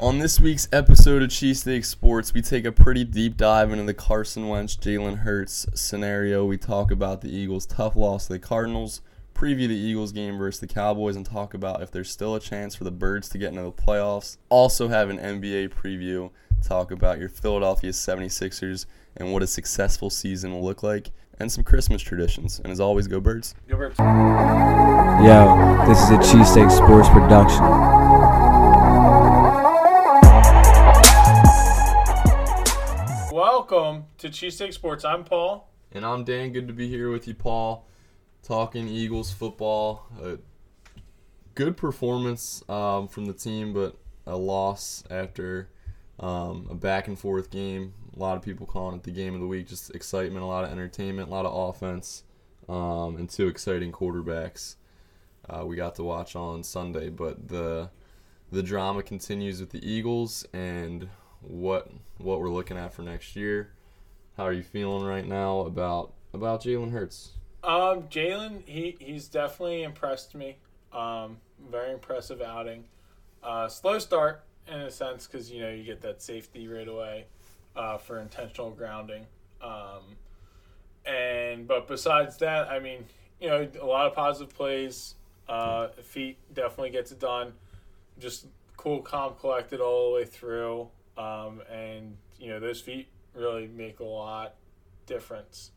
On this week's episode of Cheesesteak Sports, we take a pretty deep dive into the Carson Wentz Jalen Hurts scenario. We talk about the Eagles' tough loss to the Cardinals, preview the Eagles game versus the Cowboys, and talk about if there's still a chance for the Birds to get into the playoffs. Also, have an NBA preview, talk about your Philadelphia 76ers and what a successful season will look like, and some Christmas traditions. And as always, go Birds. Yo, this is a Cheesesteak Sports production. Welcome to Cheesesteak Sports. I'm Paul. And I'm Dan. Good to be here with you, Paul. Talking Eagles football. A good performance um, from the team, but a loss after um, a back and forth game. A lot of people calling it the game of the week. Just excitement, a lot of entertainment, a lot of offense, um, and two exciting quarterbacks. Uh, we got to watch on Sunday, but the the drama continues with the Eagles and what what we're looking at for next year. How are you feeling right now about about Jalen Hurts? Um, Jalen, he he's definitely impressed me. Um, very impressive outing. Uh, slow start in a sense because you know you get that safety right away uh, for intentional grounding. Um, and but besides that, I mean, you know, a lot of positive plays. Uh, feet definitely gets it done. Just cool, calm, collected all the way through. Um, and you know those feet really make a lot difference.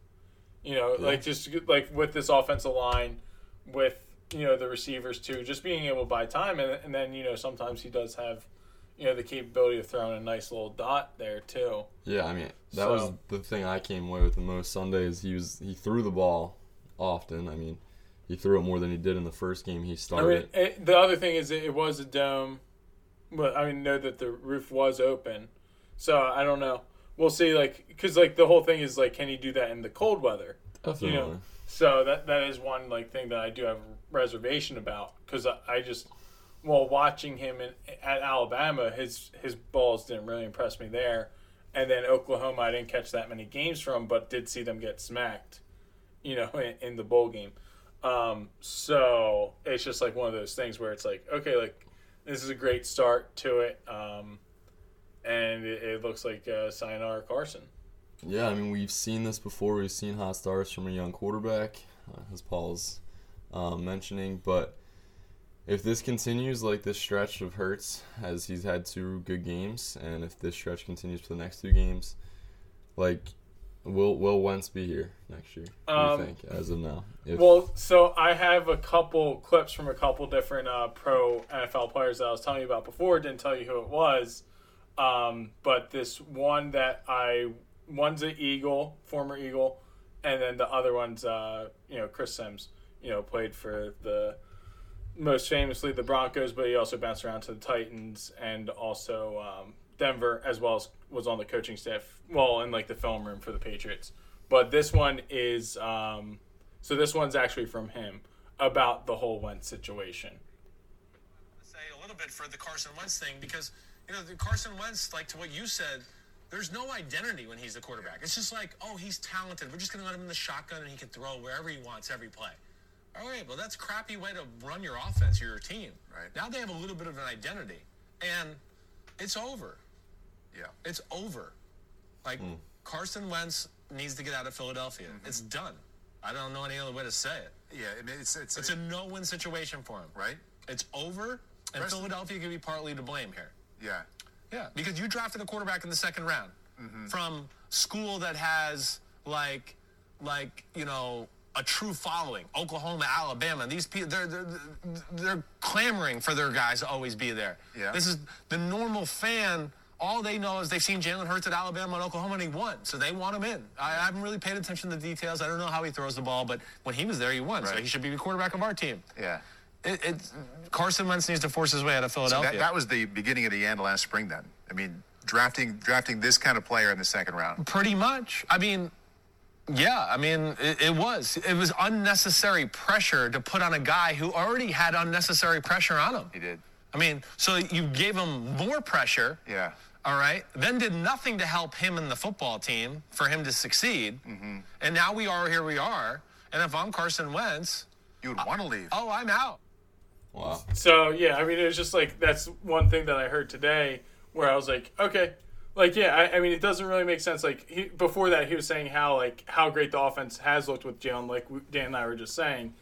You know, yeah. like just like with this offensive line, with you know the receivers too, just being able to buy time, and, and then you know sometimes he does have you know the capability of throwing a nice little dot there too. Yeah, I mean that so, was the thing I came away with the most Sundays. He was he threw the ball often. I mean, he threw it more than he did in the first game he started. I mean, it, the other thing is it was a dome but I mean, know that the roof was open, so I don't know. We'll see. Like, because like the whole thing is like, can you do that in the cold weather? Definitely. You know, so that that is one like thing that I do have reservation about because I, I, just while watching him in, at Alabama, his his balls didn't really impress me there, and then Oklahoma, I didn't catch that many games from, but did see them get smacked, you know, in, in the bowl game. Um, so it's just like one of those things where it's like, okay, like this is a great start to it. Um, and it, it, looks like uh, Sayonara Carson. Yeah, I mean, we've seen this before. We've seen hot stars from a young quarterback, uh, as Paul's um, mentioning. But if this continues like this stretch of Hurts, as he's had two good games, and if this stretch continues for the next two games, like Will Will Wentz be here next year? Um, you think, as of now? If... Well, so I have a couple clips from a couple different uh, pro NFL players that I was telling you about before. Didn't tell you who it was, um, but this one that I one's an Eagle, former Eagle, and then the other one's uh, you know Chris Sims. You know, played for the most famously the Broncos, but he also bounced around to the Titans and also um, Denver, as well as was on the coaching staff, well, in like the film room for the Patriots. But this one is, um, so this one's actually from him about the whole Wentz situation. Say a little bit for the Carson Wentz thing because you know the Carson Wentz, like to what you said, there's no identity when he's the quarterback. It's just like, oh, he's talented. We're just going to let him in the shotgun and he can throw wherever he wants every play. All right, well, that's a crappy way to run your offense or your team. Right. Now they have a little bit of an identity, and it's over. Yeah. It's over. Like mm. Carson Wentz needs to get out of Philadelphia. Mm-hmm. It's done. I don't know any other way to say it. Yeah, I mean, it's it's it's a, a no-win situation for him. Right. It's over, and Preston. Philadelphia can be partly to blame here. Yeah. Yeah, because you drafted a quarterback in the second round mm-hmm. from school that has like like you know a true following. Oklahoma, Alabama. These people, they're, they're, they're clamoring for their guys to always be there. Yeah. This is the normal fan all they know is they've seen Jalen Hurts at Alabama and Oklahoma and he won. So they want him in. I, I haven't really paid attention to the details. I don't know how he throws the ball, but when he was there, he won. Right. So he should be the quarterback of our team. Yeah. It, Carson Wentz needs to force his way out of Philadelphia. So that, that was the beginning of the end last spring then. I mean, drafting drafting this kind of player in the second round. Pretty much. I mean, yeah, I mean, it, it, was. It was unnecessary pressure to put on a guy who already had unnecessary pressure on him. He did. I mean, so you gave him more pressure. Yeah all right, then did nothing to help him and the football team for him to succeed. Mm-hmm. And now we are here we are. And if I'm Carson Wentz, you would want to leave. Oh, I'm out. Wow. So yeah, I mean, it was just like that's one thing that I heard today where I was like, okay, like yeah, I, I mean, it doesn't really make sense. Like he, before that, he was saying how like how great the offense has looked with Jalen, like Dan and I were just saying,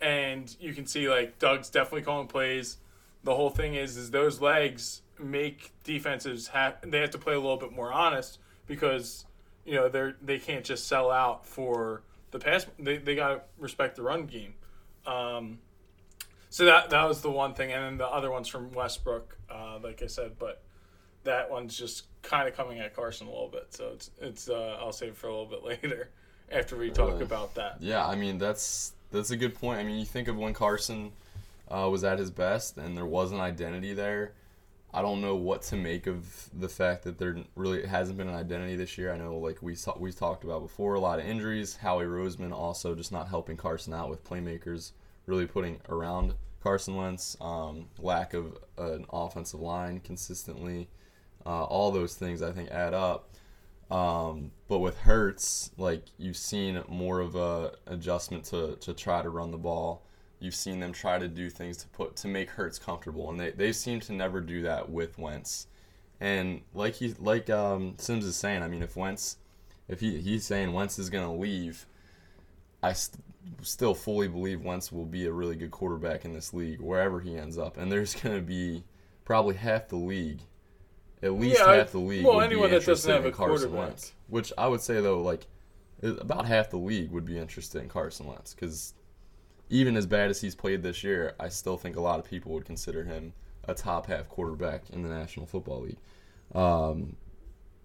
and you can see like Doug's definitely calling plays. The whole thing is is those legs make defenses have they have to play a little bit more honest because you know they're they can't just sell out for the pass. They they got to respect the run game. Um, so that that was the one thing, and then the other one's from Westbrook, uh, like I said, but that one's just kind of coming at Carson a little bit. So it's it's uh, I'll save for a little bit later after we talk Really? about that. Yeah, I mean that's that's a good point. I mean, you think of when Carson uh, was at his best, and there was an identity there. I don't know what to make of the fact that there really hasn't been an identity this year. I know, like we saw, we talked about before, a lot of injuries. Howie Roseman also just not helping Carson out with playmakers, really putting around Carson Wentz. Um, lack of an offensive line consistently. Uh, all those things I think add up. Um, but with Hurts, like you've seen more of a adjustment to, to try to run the ball. You've seen them try to do things to put to make Hurts comfortable, and they, they seem to never do that with Wentz. And like he like um, Sims is saying, I mean, if Wentz, if he he's saying Wentz is gonna leave, I st- still fully believe Wentz will be a really good quarterback in this league wherever he ends up, and there's gonna be probably half the league, at least Yeah, half the league. well, would anyone be that doesn't interested have in a Carson quarterback. Wentz, which I would say though, like about half the league would be interested in Carson Wentz because even as bad as he's played this year, I still think a lot of people would consider him a top half quarterback in the National Football League. Um,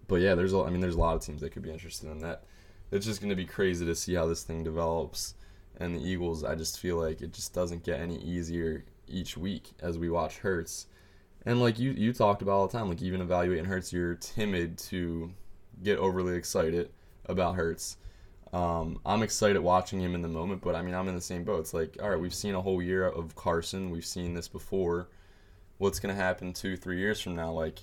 but yeah, there's a, I mean, there's a lot of teams that could be interested in that. It's just going to be crazy to see how this thing develops. And the Eagles, I just feel like it just doesn't get any easier each week as we watch Hurts. And like you, you talked about all the time, like even evaluating Hurts, you're timid to get overly excited about Hurts. Um, I'm excited watching him in the moment, but I mean, I'm in the same boat. It's like, all right, we've seen a whole year of Carson. We've seen this before. What's going to happen two, three years from now? Like,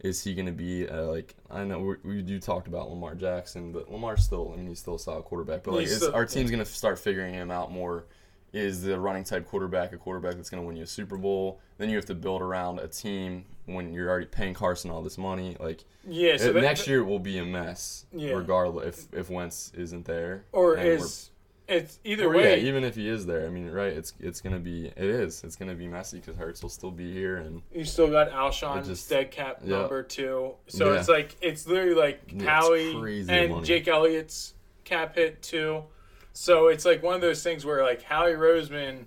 is he going to be uh, like? I know we, we you talked about Lamar Jackson, but Lamar's still. I mean, he's still a solid quarterback. But like, is, still- our team's going to start figuring him out more. Is the running type quarterback a quarterback that's going to win you a Super Bowl? Then you have to build around a team when you're already paying Carson all this money. Like Yeah, so it- that- next year will be a mess, Yeah. regardless if if Wentz isn't there or is it's either or way. yeah, even if he is there, I mean, right? It's it's gonna be it is it's gonna be messy because Hurts will still be here and You still got Alshon just- dead cap yeah. number two. So Yeah. it's like it's literally like Howie and money. Jake Elliott's cap hit too. So it's like one of those things where like Howie Roseman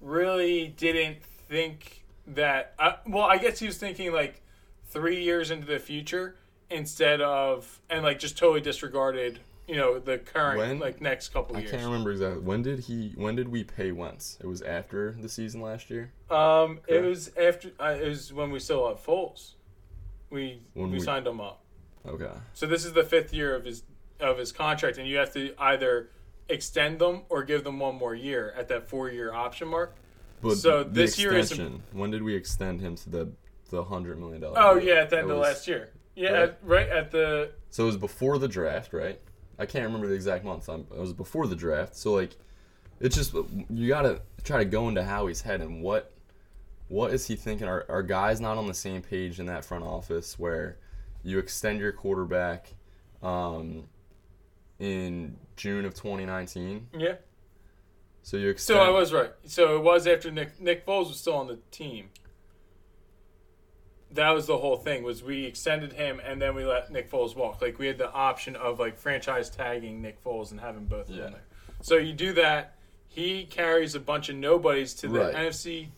really didn't think that. Uh, well, I guess he was thinking like three years into the future instead of and like just totally disregarded you know the current When- like next couple I years. I can't remember exactly when did he when did we pay Wentz? It was after the season last year. Um, it was after uh, it was when we still had Foles. We When we we- signed him up. Okay, So this is the fifth year of his of his contract, and you have to either extend them or give them one more year at that four year option mark. but So this year is- When did we extend him to the the hundred million dollar? Oh yeah, at the end of last year. Yeah, right. At, right at the So it was before the draft, right? I can't remember the exact month. I'm, it was before the draft. So like, it's just you gotta try to go into Howie's head and what what is he thinking? Are are guys not on the same page in that front office where you extend your quarterback um, in June of 2019? yeah. So you extend. So I was right. So it was after Nick Nick Foles was still on the team. That was the whole thing. Was we extended him and then we let Nick Foles walk. Like we had the option of like franchise tagging Nick Foles and having both of Yeah. them there. So you do that. He carries a bunch of nobodies to the Right. NFC,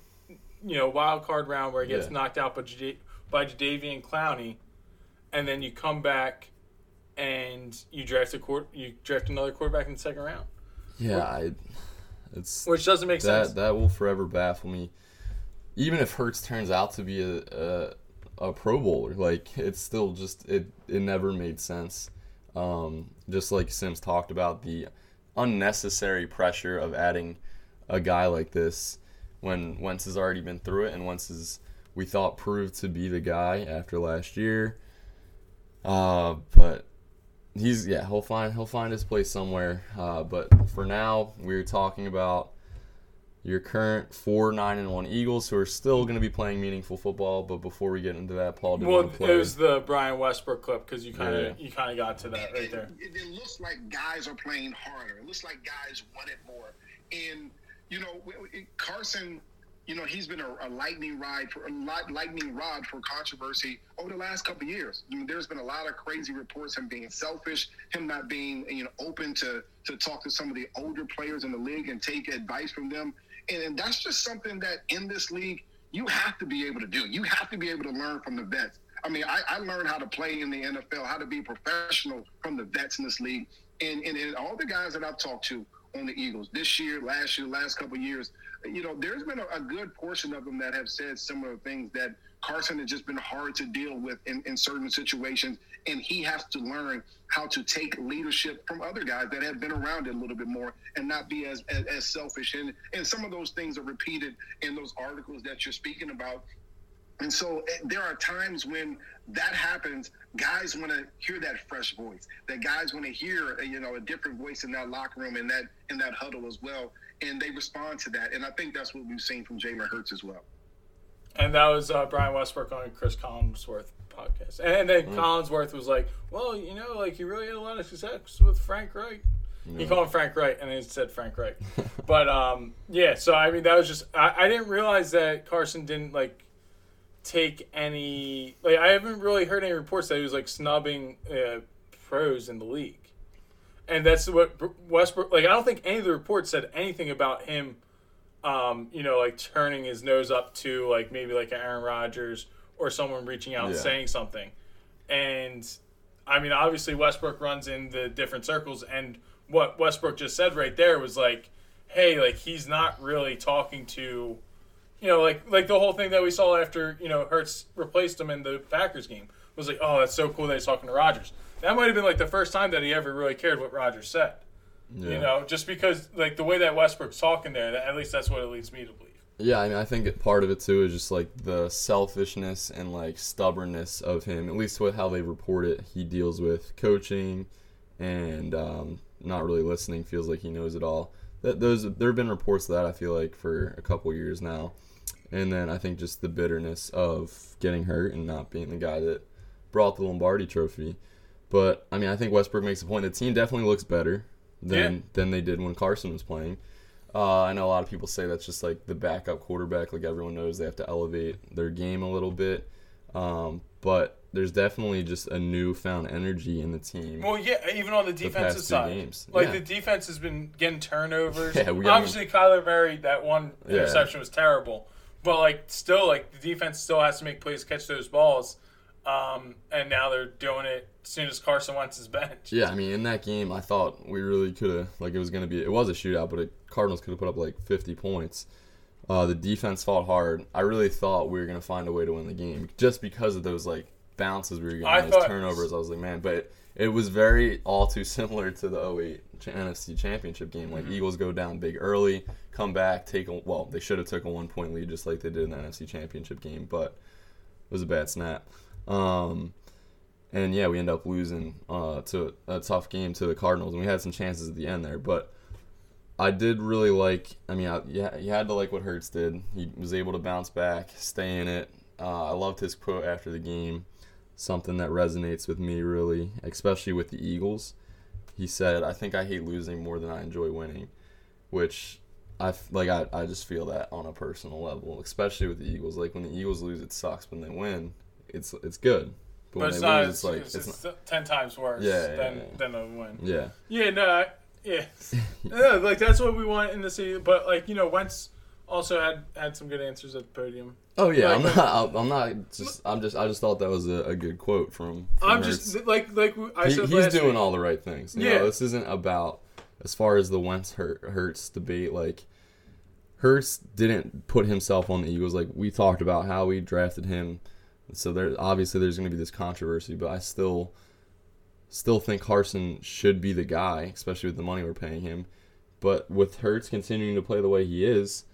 you know, wild card round where he gets Yeah. knocked out by Jada- by Jadeveon Clowney, and then you come back and you draft a court. You draft another quarterback in the second round, Yeah, I, it's which doesn't make sense. that that will forever baffle me. Even if Hurts turns out to be a, a a Pro Bowler, like it's still just it it never made sense. Um, just like Sims talked about the unnecessary pressure of adding a guy like this when Wentz has already been through it and Wentz is we thought proved to be the guy after last year. Uh, but he's yeah he'll find he'll find his place somewhere. Uh, but for now we're talking about your current four nine and one Eagles, who are still going to be playing meaningful football. But before we get into that, Paul, do you Well, want to it play? was the Brian Westbrook clip because you kind of Yeah. you kind of got to that right there. It, it looks like guys are playing harder. It looks like guys want it more. And you know, w- w- Carson, you know, he's been a, a lightning ride for a light, lightning rod for controversy over the last couple years. I mean, there's been a lot of crazy reports him being selfish, him not being you know open to to talk to some of the older players in the league and take advice from them. And, and that's just something that in this league you have to be able to do. You have to be able to learn from the vets. I mean, I, I learned how to play in the NFL, how to be professional from the vets in this league. And, and, and all the guys that I've talked to on the Eagles this year, last year, last couple years, you know, there's been a, a good portion of them that have said similar things that Carson has just been hard to deal with in, in certain situations. And he has to learn how to take leadership from other guys that have been around it a little bit more and not be as, as, as selfish. And, and some of those things are repeated in those articles that you're speaking about. And so eh, there are times when that happens, guys want to hear that fresh voice. That guys want to hear, uh, you know, a different voice in that locker room and that in that huddle as well. And they respond to that. And I think that's what we've seen from Jalen Hurts as well. And that was uh, Brian Westbrook on Chris Collinsworth podcast. And then Mm. Collinsworth was like, "Well, you know, like he really had a lot of success with Frank Wright." He called him Frank Wright, and he said Frank Wright. but um, yeah, so I mean, that was just I, I didn't realize that Carson didn't like take any like I haven't really heard any reports that he was like snubbing uh, pros in the league. And that's what Westbrook like. I don't think any of the reports said anything about him um, you know, like turning his nose up to like maybe like Aaron Rodgers or someone reaching out and saying something. And I mean, obviously Westbrook runs in the different circles, and what Westbrook just said right there was like, hey, like he's not really talking to, you know, like like the whole thing that we saw after you know Hurts replaced him in the Packers game was like, oh, that's so cool that he's talking to Rodgers. That might have been like the first time that he ever really cared what Rodgers said. yeah. You know, just because like the way that Westbrook's talking there, that, at least that's what it leads me to believe. Yeah, I mean, I think it- part of it too is just like the selfishness and like stubbornness of him. At least with how they report it, he deals with coaching and um, not really listening. Feels like he knows it all. That those there have been reports of that I feel like for a couple years now, and then I think just the bitterness of getting hurt and not being the guy that brought the Lombardi Trophy. But I mean, I think Westbrook makes a point. The team definitely looks better than Yeah. than they did when Carson was playing. Uh, I know a lot of people say that's just like the backup quarterback. Like everyone knows, they have to elevate their game a little bit. Um, but there's definitely just a newfound energy in the team. Well, yeah, even on the defensive two side, games. like Yeah. the defense has been getting turnovers. Yeah, we- I mean- Obviously, Kyler Murray that one Yeah. interception was terrible, but like still, like the defense still has to make plays, catch those balls. Um, and now they're doing it as soon as Carson Wentz is benched. Yeah, I mean, in that game, I thought we really could have like it was gonna be. It was a shootout, but it, Cardinals could have put up like 50 points. Uh, the defense fought hard. I really thought we were gonna find a way to win the game just because of those like bounces we were getting, I those thought- turnovers. I was like, man, but it, was very all too similar to the 08 NFC Championship game. Mm-hmm. Like Eagles go down big early, come back, take a well, they should have took a one point lead just like they did in the NFC Championship game, but it was a bad snap. Um, and yeah, we end up losing uh, to a tough game to the Cardinals, and we had some chances at the end there. But I did really like. I mean, I, yeah, you had to like what Hurts did. He was able to bounce back, stay in it. Uh, I loved his quote after the game, something that resonates with me really, especially with the Eagles. He said, "I think I hate losing more than I enjoy winning," which I like. I, I just feel that on a personal level, especially with the Eagles. Like when the Eagles lose, it sucks. When they win, it's it's good. But, But when it's they not. lose, It's, it's like it's, it's, not, ten times worse Yeah, yeah, than yeah. than a win. yeah. Yeah, no, I, yeah, yeah, like that's what we want in the city. But like you know, Wentz also had had some good answers at the podium. Oh yeah, I'm not. I'm not just. I'm just. I just thought that was a, a good quote from. from I'm Hurts. just like like I He- said he's doing week, all the right things. You Yeah. know, this isn't about as far as the Wentz hurt, Hurts debate. Like Hurts didn't put himself on the Eagles. Like we talked about how we drafted him. So there obviously there's going to be this controversy, but I still still think Carson should be the guy, especially with the money we're paying him. But with Hurts continuing to play the way he is,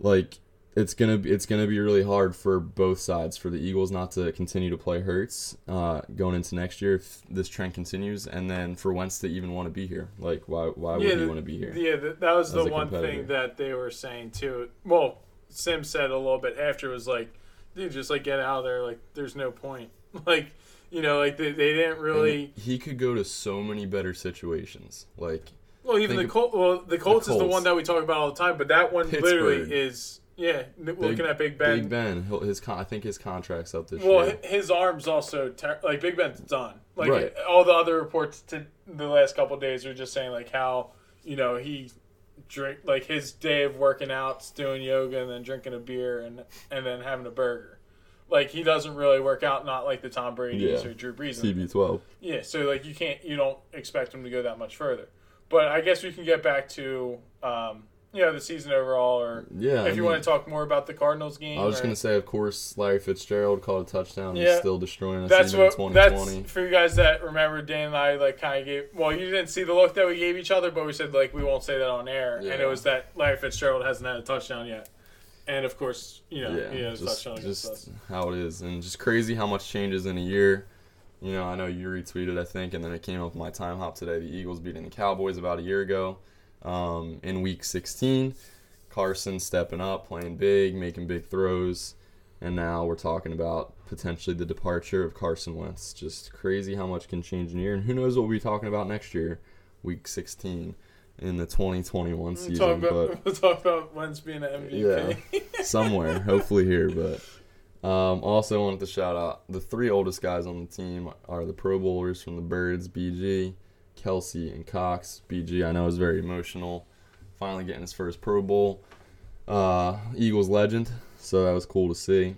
like it's gonna be it's gonna be really hard for both sides for the Eagles not to continue to play Hurts uh, going into next year if this trend continues, and then for Wentz to even want to be here. Like, why why would he want to be here? Yeah, that was the one thing that they were saying too. Well, Sim said a little bit after was like, dude, just like get out of there. Like, there's no point. Like, you know, like they, they didn't really. And he could go to so many better situations. Like, Well, even the Colts. Well, the Colts is the one that we talk about all the time, but that one literally is yeah. n- looking at Big Ben. Big Ben, his con- I think his contract's up this Well, year. hi- his arms also ter- like Big Ben's done. Like Right. all the other reports to the last couple of days are just saying like how you know he drink like his day of working out, doing yoga, and then drinking a beer and and then having a burger. Like he doesn't really work out, not like the Tom Brady's Yeah. or Drew Brees. TB12. Yeah, so like you can't, you don't expect him to go that much further. But I guess we can get back to, um, you know, the season overall, or Yeah, if I you mean- want to talk more about the Cardinals game. I was just gonna say, of course, Larry Fitzgerald called a touchdown. Yeah. He's still destroying us that's what in that's for you guys that remember. Dan and I like kind of gave. Well, you didn't see the look that we gave each other, but we said like we won't say that on air, and it was that Larry Fitzgerald hasn't had a touchdown yet, and of course, you know, yeah, he has a just, touchdown just us. how it is, and just crazy how much changes in a year. You know, I know you retweeted, I think, and then it came up my time hop today. The Eagles beating the Cowboys about a year ago um, in Week 16. Carson stepping up, playing big, making big throws, and now we're talking about potentially the departure of Carson Wentz. Just crazy how much can change in a year, and who knows what we'll be talking about next year, Week 16 in the 2021 We'll season. talk but about we'll talk about Wentz being an MVP. somewhere, hopefully here. But um, also wanted to shout out the three oldest guys on the team are the Pro Bowlers from the Birds, BG, Kelce, and Cox. BG, I know is very emotional, finally getting his first Pro Bowl. Uh, Eagles legend, so that was cool to see.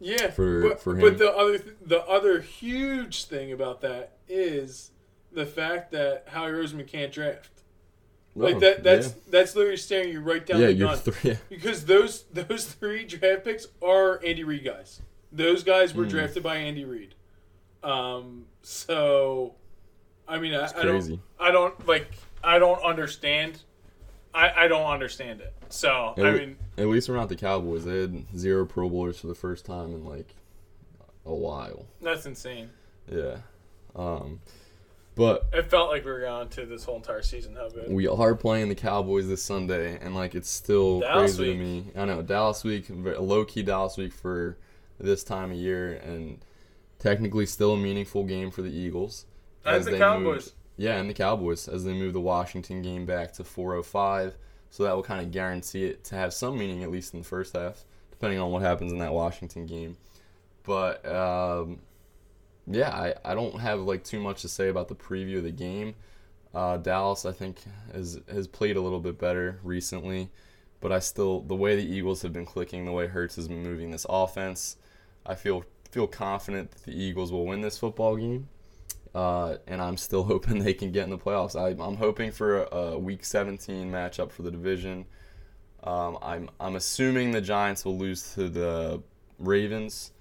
Yeah, for- but, for him. But the other th- the other huge thing about that is the fact that Howie Roseman can't draft. Like that that's yeah. that's literally staring you right down yeah, the gun. three. because those those three draft picks are Andy Reid guys. Those guys were drafted by Andy Reid. Um, so, I mean, I, I don't. I don't like, I don't understand. I, I don't understand it. So, At, I le- mean, at least we're not the Cowboys. They had zero Pro Bowlers for the first time in like a while. that's insane. Yeah. Um, but It felt like we were going to this whole entire season. How good? we are playing the Cowboys this Sunday, and like it's still Dallas crazy week. to me. I know Dallas week, a low key Dallas week for this time of year, and technically still a meaningful game for the Eagles. And the Cowboys. moved- yeah, and the Cowboys as they move the Washington game back to 4:05, so that will kind of guarantee it to have some meaning at least in the first half, depending on what happens in that Washington game. But um, yeah, I, I don't have like too much to say about the preview of the game. Uh, Dallas, I think, has has played a little bit better recently, but I still the way the Eagles have been clicking, the way Hurts has been moving this offense, I feel feel confident that the Eagles will win this football game. Uh, and I'm still hoping they can get in the playoffs. I, I'm hoping for a, a Week 17 matchup for the division. Um, I'm I'm assuming the Giants will lose to the Ravens.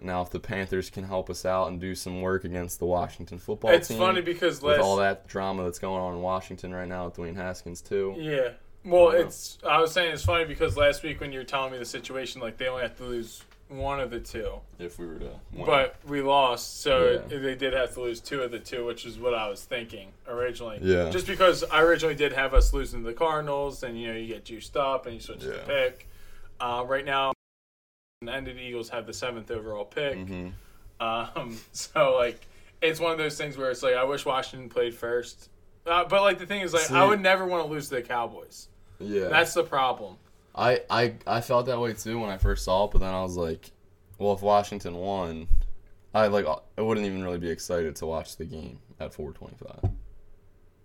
Now, if the Panthers can help us out and do some work against the Washington football It's team, it's funny because with last all that drama that's going on in Washington right now with Dwayne Haskins too. Yeah. Well, I it's. I was saying it's funny because last week when you were telling me the situation, like they only have to lose one of the two, If we were to, win. but we lost, so Yeah. they did have to lose two of the two, which is what I was thinking originally. Yeah. Just because I originally did have us losing to the Cardinals, and you know you get juiced up and you switch the pick. Uh, right now, end the Eagles have the seventh overall pick. Mhm. Um, so like, it's one of those things where it's like I wish Washington played first, uh, but like the thing is like I would never want to lose to the Cowboys. yeah, That's the problem. I, I I felt that way too when I first saw it, but then I was like, well, if Washington won, I like I wouldn't even really be excited to watch the game at 4:25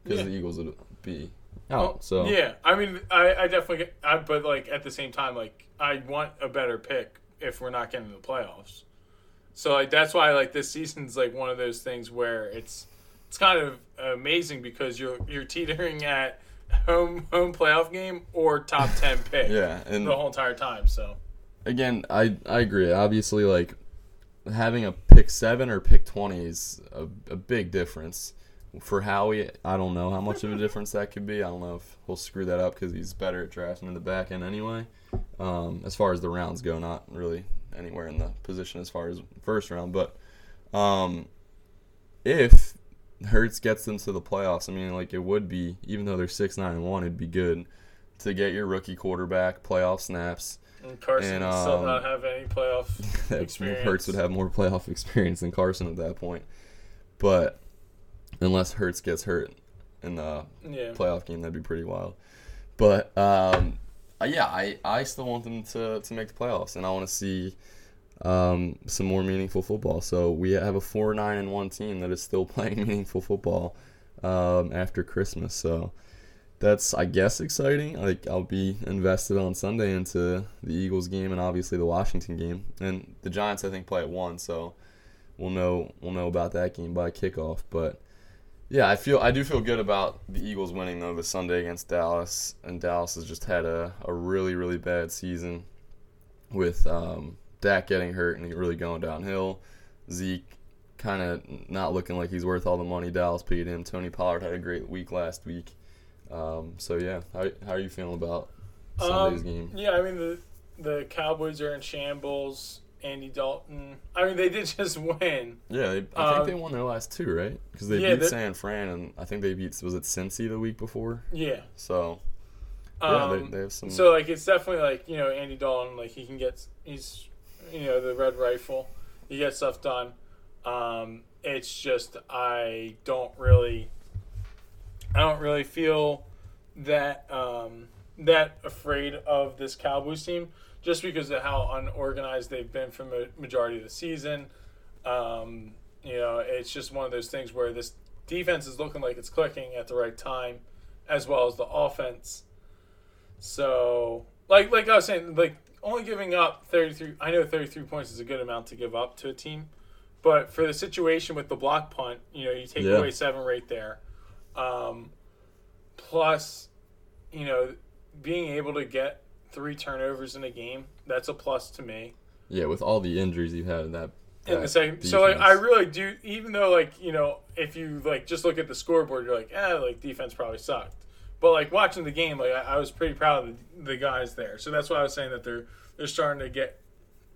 because Yeah. the Eagles would be out. so yeah, I mean, I, I definitely, get, I, but like at the same time, like I want a better pick if we're not getting to the playoffs. So like that's why like this season's like one of those things where it's it's kind of amazing because you're you're teetering at home home playoff game or top ten pick yeah, and the whole entire time. So again, I I agree. Obviously, like having a pick seven or pick twenty is a, a big difference. For Howie, I don't know how much of a difference that could be. I don't know if he'll screw that up because he's better at drafting in the back end anyway. Um, as far as the rounds go, not really anywhere in the position as far as first round, but um, if Hurts gets them to the playoffs, I mean, like it would be, even though they're six nine and one, it'd be good to get your rookie quarterback playoff snaps. And Carson And, would still um, not have any playoff experience. Hurts would have more playoff experience than Carson at that point. But unless Hurts gets hurt in the Yeah. playoff game, that'd be pretty wild. But um, uh, yeah, I, I still want them to, to make the playoffs, and I want to see um, some more meaningful football. So we have a four nine and one team that is still playing meaningful football um, after Christmas. So that's I guess exciting. Like I'll be invested on Sunday into the Eagles game and obviously the Washington game, and the Giants I think play at one, so we'll know we'll know about that game by kickoff. But yeah, I feel I do feel good about the Eagles winning though the Sunday against Dallas, and Dallas has just had a, a really really bad season with um, Dak getting hurt and really going downhill. Zeke kind of not looking like he's worth all the money Dallas paid him. Tony Pollard had a great week last week. Um, so yeah, how, how are you feeling about Sunday's Um, game? Yeah, I mean the the Cowboys are in shambles. Andy Dalton. I mean, they did just win. Yeah, they, I think um, they won their last two, right? Because they yeah, beat San Fran, and I think they beat was it Cincy the week before. Yeah. So yeah, Um, they, they have some. So like it's definitely like you know Andy Dalton like he can get he's you know the red rifle he gets stuff done. Um, it's just I don't really I don't really feel that um, that afraid of this Cowboys team just because of how unorganized they've been for the majority of the season. Um, you know, it's just one of those things where this defense is looking like it's clicking at the right time, as well as the offense. So, like like I was saying, like only giving up 33 I know 33 points is a good amount to give up to a team, but for the situation with the block punt, you know, you take Yeah. away 7 right there. Um, plus, you know, being able to get three turnovers in a game, that's a plus to me yeah, with all the injuries you've had in that. in the second. So like, I really do. Even though like you know, if you like just look at the scoreboard, you're like, eh, like defense probably sucked. But like watching the game, like I, I was pretty proud of the, the guys there. So that's why I was saying that they're they're starting to get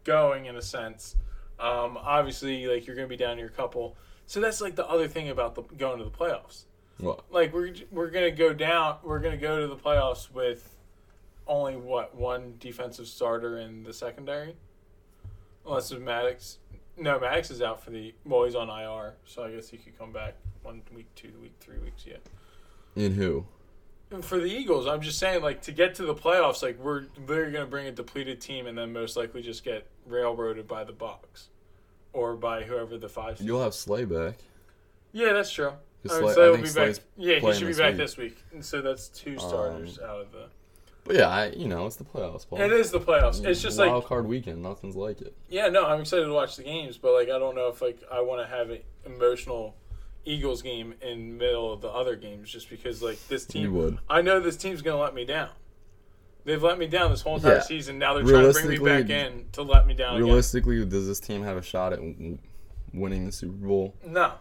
going in a sense. Um, obviously, like you're going to be down to your couple. So that's like the other thing about the, going to the playoffs. Well, Like we're we're going to go down. We're going to go to the playoffs with only what one defensive starter in the secondary, unless it's Maddox. No, Maddox is out for the. Well, he's on IR, so I guess he could come back one week, two week, three weeks. Yeah. in who? And for the Eagles, I'm just saying, like to get to the playoffs, like we're literally going to bring a depleted team and then most likely just get railroaded by the Bucs or by whoever the five. You'll have Slay back. Yeah, that's true. Because I mean, Slay- so he'll think be Slay's back. Yeah, he should be back week. this week, and so that's two starters um, out of the. But yeah, I you know it's the playoffs. Paul. It is the playoffs. It's just wild like wild card weekend. Nothing's like it. Yeah, no, I'm excited to watch the games, but like I don't know if like I want to have an emotional Eagles game in middle of the other games just because like this team You would. I know this team's gonna let me down. They've let me down this whole entire Yeah. season. Now they're trying to bring me back in to let me down again. Realistically, does this team have a shot at winning the Super Bowl? No.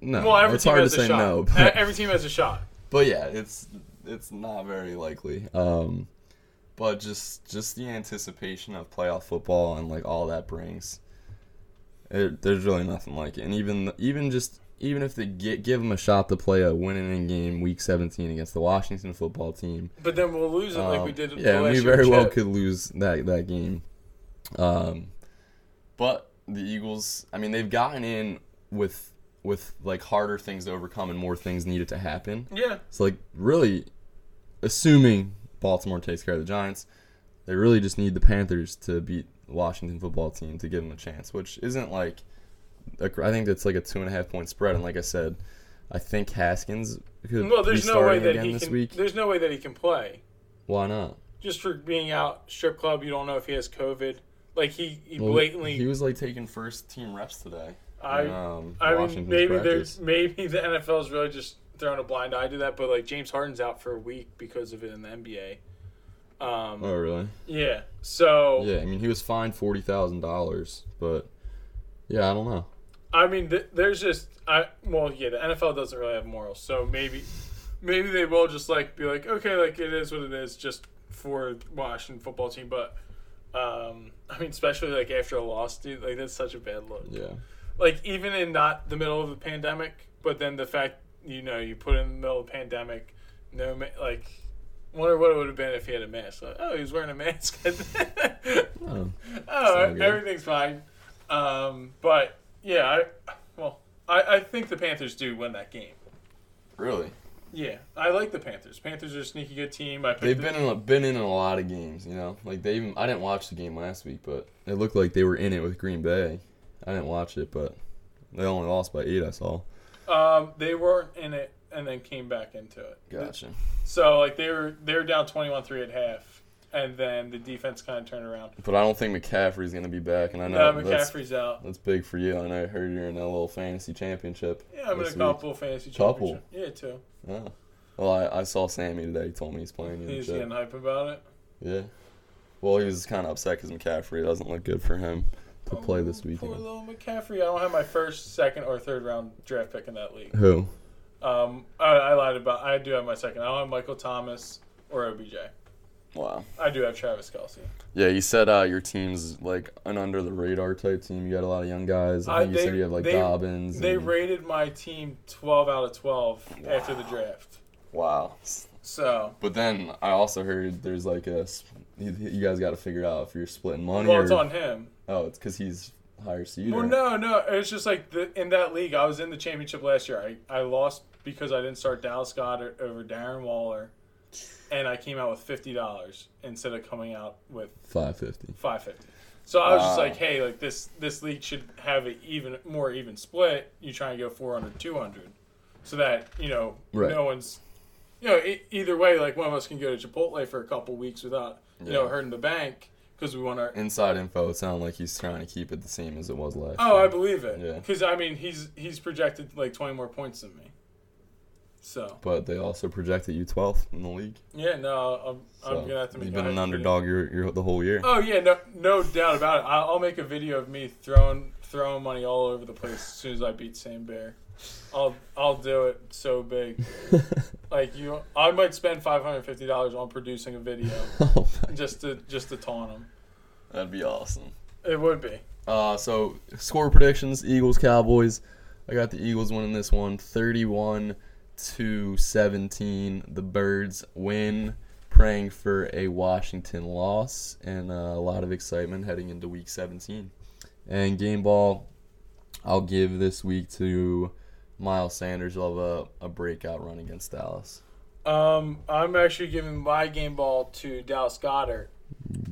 No. Well, every it's team hard has to a say shot. no. But, Every team has a shot. but yeah, it's it's not very likely. Um, but just just the anticipation of playoff football and like all that brings, it, there's really nothing like it. And even even just even if they get, give them a shot to play a winning in game week 17 against the Washington football team, But then we'll lose it like we Um, did. Yeah, the we very well could lose that that game. Um, but the Eagles, I mean, they've gotten in with with like harder things to overcome and more things needed to happen. Yeah. So like really, assuming Baltimore takes care of the Giants, they really just need the Panthers to beat Washington football team to give them a chance, which isn't like. a- I think that's like a two and a half point spread, and like I said, I think Haskins could Well, be there's no way that again he this can. week. There's no way that he can play. Why not? Just for being out strip club, you don't know if he has COVID. Like he, he Well, blatantly. He was like taking first team reps today. I, um, I mean, maybe practice. there's maybe the NFL is really just throwing a blind eye to that, but like James Harden's out for a week because of it in the NBA. Um, Oh really? yeah. So Yeah, I mean he was fined forty thousand dollars, but yeah, I don't know. I mean, th- there's just I well, yeah, the NFL doesn't really have morals, so maybe maybe they will just like be like, okay, like it is what it is, just for Washington football team. But um, I mean, especially like after a loss, dude, like that's such a bad look. Yeah. Like even in not the middle of the pandemic, but then the fact you know you put in the middle of the pandemic, no ma- like. Wonder what it would have been if he had a mask. Like, oh, he was wearing a mask. Oh, Oh, everything's fine. Um, but yeah, I well, I, I think the Panthers do win that game. really? Yeah, I like the Panthers. Panthers are a sneaky good team. I They've been in a, been in a lot of games, you know. Like they even I didn't watch the game last week, but it looked like they were in it with Green Bay. I didn't watch it, but they only lost by eight. I saw. Um, they weren't in it and then came back into it. Gotcha. So like they were they were down twenty one three at half, and then the defense kind of turned around. But I don't think McCaffrey's gonna be back, and I know No, that's, McCaffrey's out. that's big for you. I know I heard you're in a little fantasy championship. Yeah, I'm in a week. couple fantasy Couple? Yeah, two. Oh. Well, I, I saw Sammy today. He told me he's playing you. He's getting hype about it. Yeah. Well, he was kind of upset because McCaffrey doesn't look good for him to play this Poor weekend. little McCaffrey. I don't have my first, second, or third round draft pick in that league. Who? Um, I, I lied about. I do have my second. I don't have Michael Thomas or OBJ. Wow. I do have Travis Kelce. Yeah, you said uh, your team's like an under the radar type team. You got a lot of young guys. I Uh, think you they- said you have like they- Dobbins. They and- rated my team 12 out of 12 after the draft. wow. So, But then I also heard there's like a. you, you guys got to figure out if you're splitting money. well, or, it's on him. Oh, it's because he's higher seed. Well, or- no, no. It's just like the, in that league, I was in the championship last year. I, I lost because I didn't start Dallas Goedert over Darren Waller, and I came out with fifty dollars instead of coming out with Five fifty. five fifty. So I was just like, hey, like this this league should have an even more even split. You try and go 400, 200, so that you know Right. no one's, you know, either way, like one of us can go to Chipotle for a couple weeks without you know hurting the bank because we want our. Inside info. It sounded like he's trying to keep it the same as it was last. Oh, I believe it. Yeah. Because I mean, he's he's projected like twenty more points than me. So But they also projected you 12th in the league. yeah, no, I'm, So I'm gonna have to make. you've been an underdog your, your the whole year. Oh yeah, no, no doubt about it. I'll, I'll make a video of me throwing throwing money all over the place as soon as I beat Sam Bear. I'll I'll do it so big. Like you, I might spend five hundred fifty dollars on producing a video oh just to just to taunt him. that'd be awesome. It would be. Uh, so score predictions: Eagles, Cowboys. I got the Eagles winning this one, 31 to 17. The Birds win. Praying for a Washington loss and uh, a lot of excitement heading into Week 17. And game ball, I'll give this week to Miles Sanders. He'll have a, a breakout run against Dallas. Um, I'm actually giving my game ball to Dallas Goedert.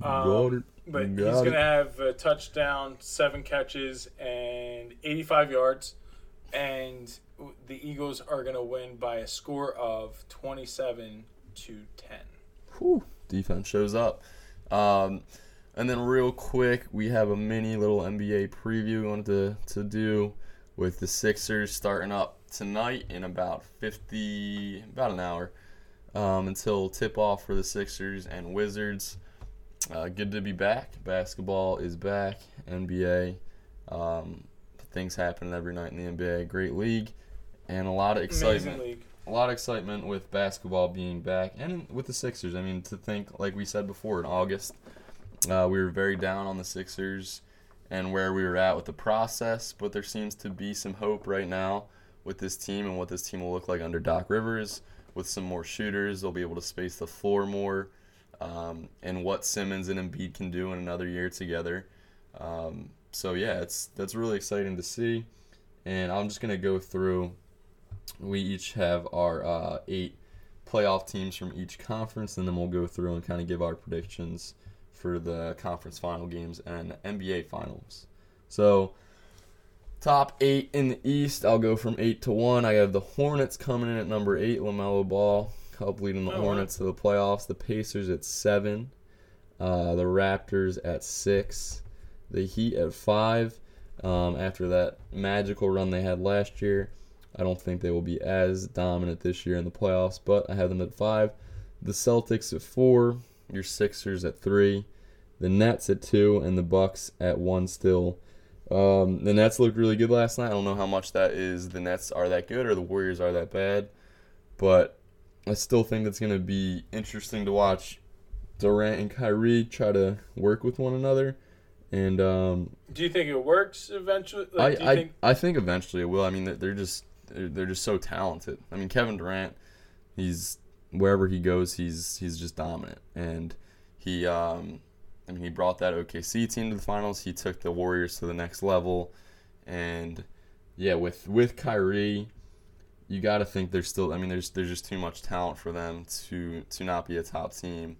Um, it. But he's going to have a touchdown, seven catches, and 85 yards. And the Eagles are going to win by a score of 27 to 10. Whew, defense shows up. Um, and then real quick, we have a mini little NBA preview we wanted to, to do with the Sixers starting up tonight in about 50, about an hour um, until tip off for the Sixers and Wizards. Uh, good to be back. Basketball is back. NBA. Um, things happening every night in the NBA. Great league. And a lot of excitement a lot of excitement with basketball being back and with the Sixers. I mean, to think, like we said before, in August, uh, we were very down on the Sixers and where we were at with the process, but there seems to be some hope right now with this team and what this team will look like under Doc Rivers. With some more shooters, they'll be able to space the floor more, um, and what Simmons and Embiid can do in another year together. Um, so yeah, it's that's really exciting to see, and I'm just gonna go through we each have our uh, eight playoff teams from each conference, and then we'll go through and kind of give our predictions for the conference final games and NBA finals. So, top eight in the East, I'll go from eight to one. I have the Hornets coming in at number eight, LaMelo Ball, Cup leading the Oh, wow. Hornets to the playoffs. The Pacers at seven, uh, the Raptors at six, the Heat at five. Um, after that magical run they had last year, I don't think they will be as dominant this year in the playoffs, but I have them at five. The Celtics at four, your Sixers at three, the Nets at two, and the Bucks at one still. Um, the Nets looked really good last night. I don't know how much that is the Nets are that good or the Warriors are that bad, but I still think that's going to be interesting to watch Durant and Kyrie try to work with one another. And um, Do you think it works eventually? Like, I, do you I, think I think eventually it will. I mean, they're- they're just they're, they're just so talented. I mean, Kevin Durant, he's wherever he goes, he's he's just dominant, and he um, I mean, he brought that OKC team to the finals. He took the Warriors to the next level, and yeah, with with Kyrie, you got to think there's still. I mean, there's there's just too much talent for them to to not be a top team,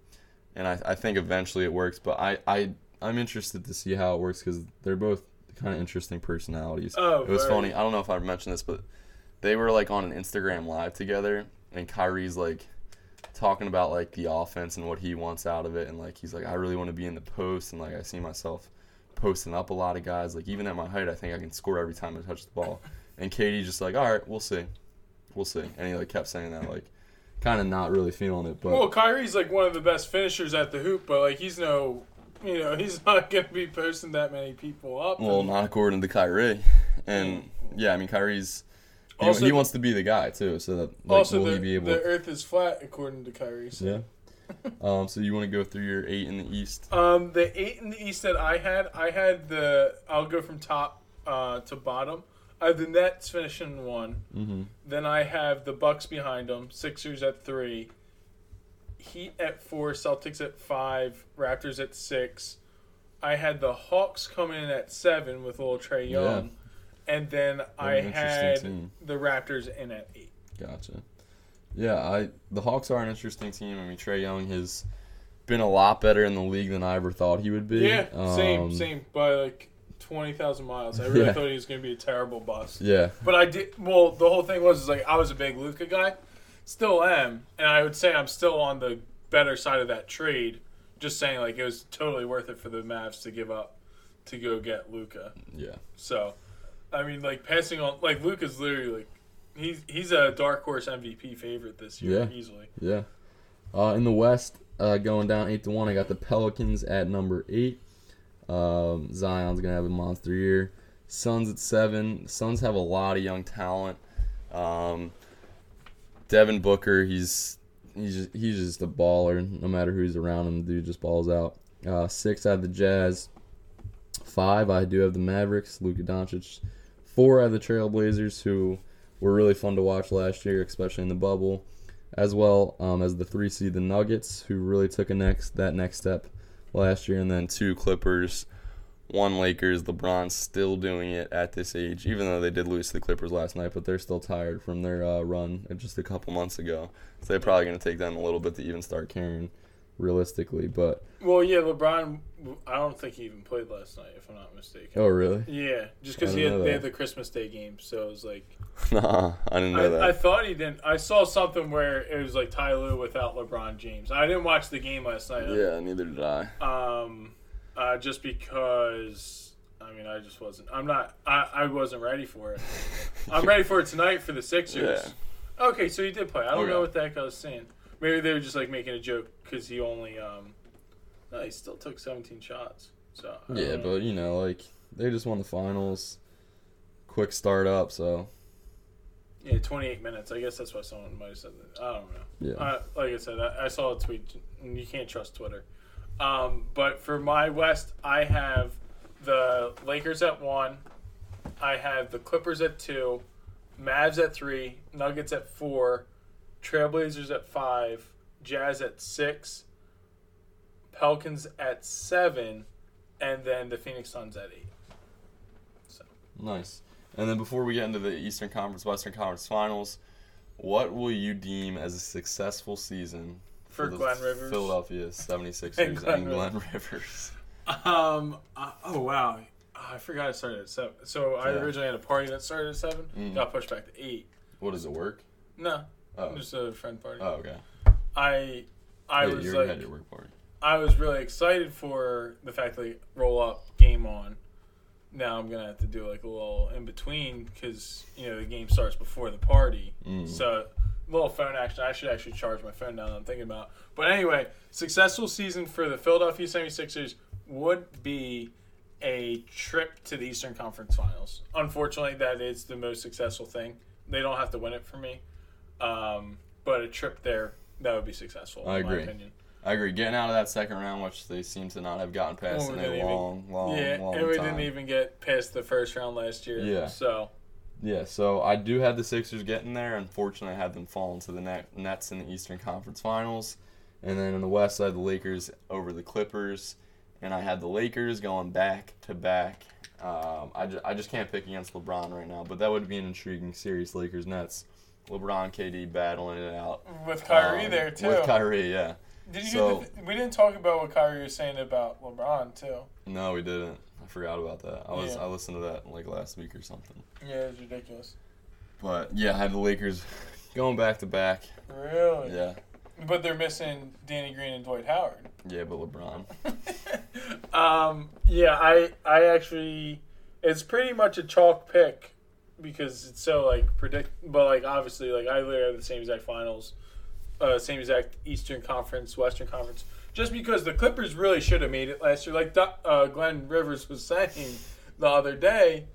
and I, I think eventually it works. But I I I'm interested to see how it works because they're both kind of interesting personalities. Oh, it was funny. I don't know if I've mentioned this, but they were like on an Instagram live together, and Kyrie's like talking about like the offense and what he wants out of it, and like he's like, I really want to be in the post, and like I see myself posting up a lot of guys. Like even at my height, I think I can score every time I touch the ball. And KD just like, all right, we'll see, we'll see, and he like kept saying that like, kind of not really feeling it, but Well, Kyrie's like one of the best finishers at the hoop, but like he's no, you know, he's not gonna be posting that many people up. well, and- not according to Kyrie. And mm. yeah, I mean Kyrie's. He, Also he wants to be the guy too, so that like, also, will the, he be able? the Earth is flat according to Kyrie. So. yeah. Um. So you want to go through your eight in the East? Um, the eight in the East that I had, I had the. I'll go from top uh, to bottom. I have the Nets finishing one. Mm-hmm. Then I have the Bucks behind them. Sixers at three. Heat at four. Celtics at five. Raptors at six. I had the Hawks coming in at seven with little Trae Young, and then I had team. the Raptors in at eight. Gotcha. Yeah, I the Hawks are an interesting team. I mean, Trae Young has been a lot better in the league than I ever thought he would be. Yeah, same, Um, same by like twenty thousand miles. I really Yeah. thought he was going to be a terrible bust. Yeah, But I did. Well, the whole thing was is like I was a big Luka guy, still am, and I would say I'm still on the better side of that trade. Just saying, like it was totally worth it for the Mavs to give up to go get Luka. yeah, So, I mean, like passing on, like Luke is literally like he's he's a dark horse MVP favorite this year Yeah. easily. yeah. Uh, in the West, uh, going down eight to one, I got the Pelicans at number eight. Um, Zion's gonna have a monster year. Suns at seven. Suns have a lot of young talent. Um, Devin Booker, he's he's just, he's just a baller. No matter who's around him, the dude just balls out. Uh, six, I have the Jazz. Five, I do have the Mavericks, Luka Doncic. Four, I have the Trailblazers, who were really fun to watch last year, especially in the bubble. As well um, as the three seed, the Nuggets, who really took a next that next step last year, and then two Clippers, one Lakers. LeBron's still doing it at this age, even though they did lose to the Clippers last night, but they're still tired from their uh, run just a couple months ago. So they're probably going to take them a little bit to even start caring, realistically. But Well, yeah, LeBron. I don't think he even played last night, if I'm not mistaken. oh, really? Yeah, just because he had, they had the Christmas Day game, so it was like nah, I didn't know that. I, I thought he didn't. I saw something where it was like Ty Lue without LeBron James. I didn't watch the game last night. yeah, neither did I. Um, uh, just because I mean I just wasn't. I'm not. I, I wasn't ready for it. I'm ready for it tonight for the Sixers. Okay, so he did play. I don't Okay. know what the heck I was saying. Maybe they were just like making a joke because he only um. No, he still took 17 shots. So Yeah, know. but you know, like they just won the finals. Quick start up, so yeah, 28 minutes. I guess that's why someone might have said that. I don't know. yeah. Uh, like I said, I, I saw a tweet. And you can't trust Twitter. Um, but for my West, I have the Lakers at one. I have the Clippers at two, Mavs at three, Nuggets at four, Trailblazers at five, Jazz at six, Pelicans at seven, and then the Phoenix Suns at eight. Nice. And then before we get into the Eastern Conference, Western Conference Finals, what will you deem as a successful season For the Glenn Rivers? Philadelphia 76ers And and Glenn Glenn, Rivers? Um. uh, oh wow. I forgot it started at seven. So I Yeah. originally had a party that started at seven. Mm. Got pushed back to eight. What does it work? No, Oh, just a friend party. oh okay. I I yeah, was you like, had your work party. I was really excited for the fact that they roll up game on. Now I'm gonna have to do like a little in between because you know the game starts before the party. Mm. So little phone action. I should actually charge my phone now that I'm thinking about. But anyway, successful season for the Philadelphia 76ers would be a trip to the Eastern Conference Finals. Unfortunately, that is the most successful thing. They don't have to win it for me, um, but a trip there that would be successful. I in agree. My opinion. I agree. Getting out of that second round, which they seem to not have gotten past Well, in a even- long, long, yeah, long and we time. didn't even get past the first round last year. Yeah. So Yeah, so I do have the Sixers getting there. Unfortunately, I had them falling to the Net- Nets in the Eastern Conference Finals. And then in the West, I had the Lakers over the Clippers. And I had the Lakers going back to back. Um, I, ju- I just can't pick against LeBron right now, but that would be an intriguing series, Lakers Nets. LeBron, KD battling it out. with Kyrie Um, there too. With Kyrie, yeah. Did you so- the, we didn't talk about what Kyrie was saying about LeBron too. No, we didn't. I forgot about that. I was Yeah. I listened to that like last week or something. Yeah, it's ridiculous. But yeah, I had the Lakers going back to back. Really? Yeah. But they're missing Danny Green and Dwight Howard. Yeah, but LeBron. Um, yeah, I I actually it's pretty much a chalk pick because it's so like predict but like obviously like I literally have the same exact finals, uh, same exact Eastern Conference, Western Conference. Just because the Clippers really should have made it last year, like uh, Glenn Rivers was saying the other day,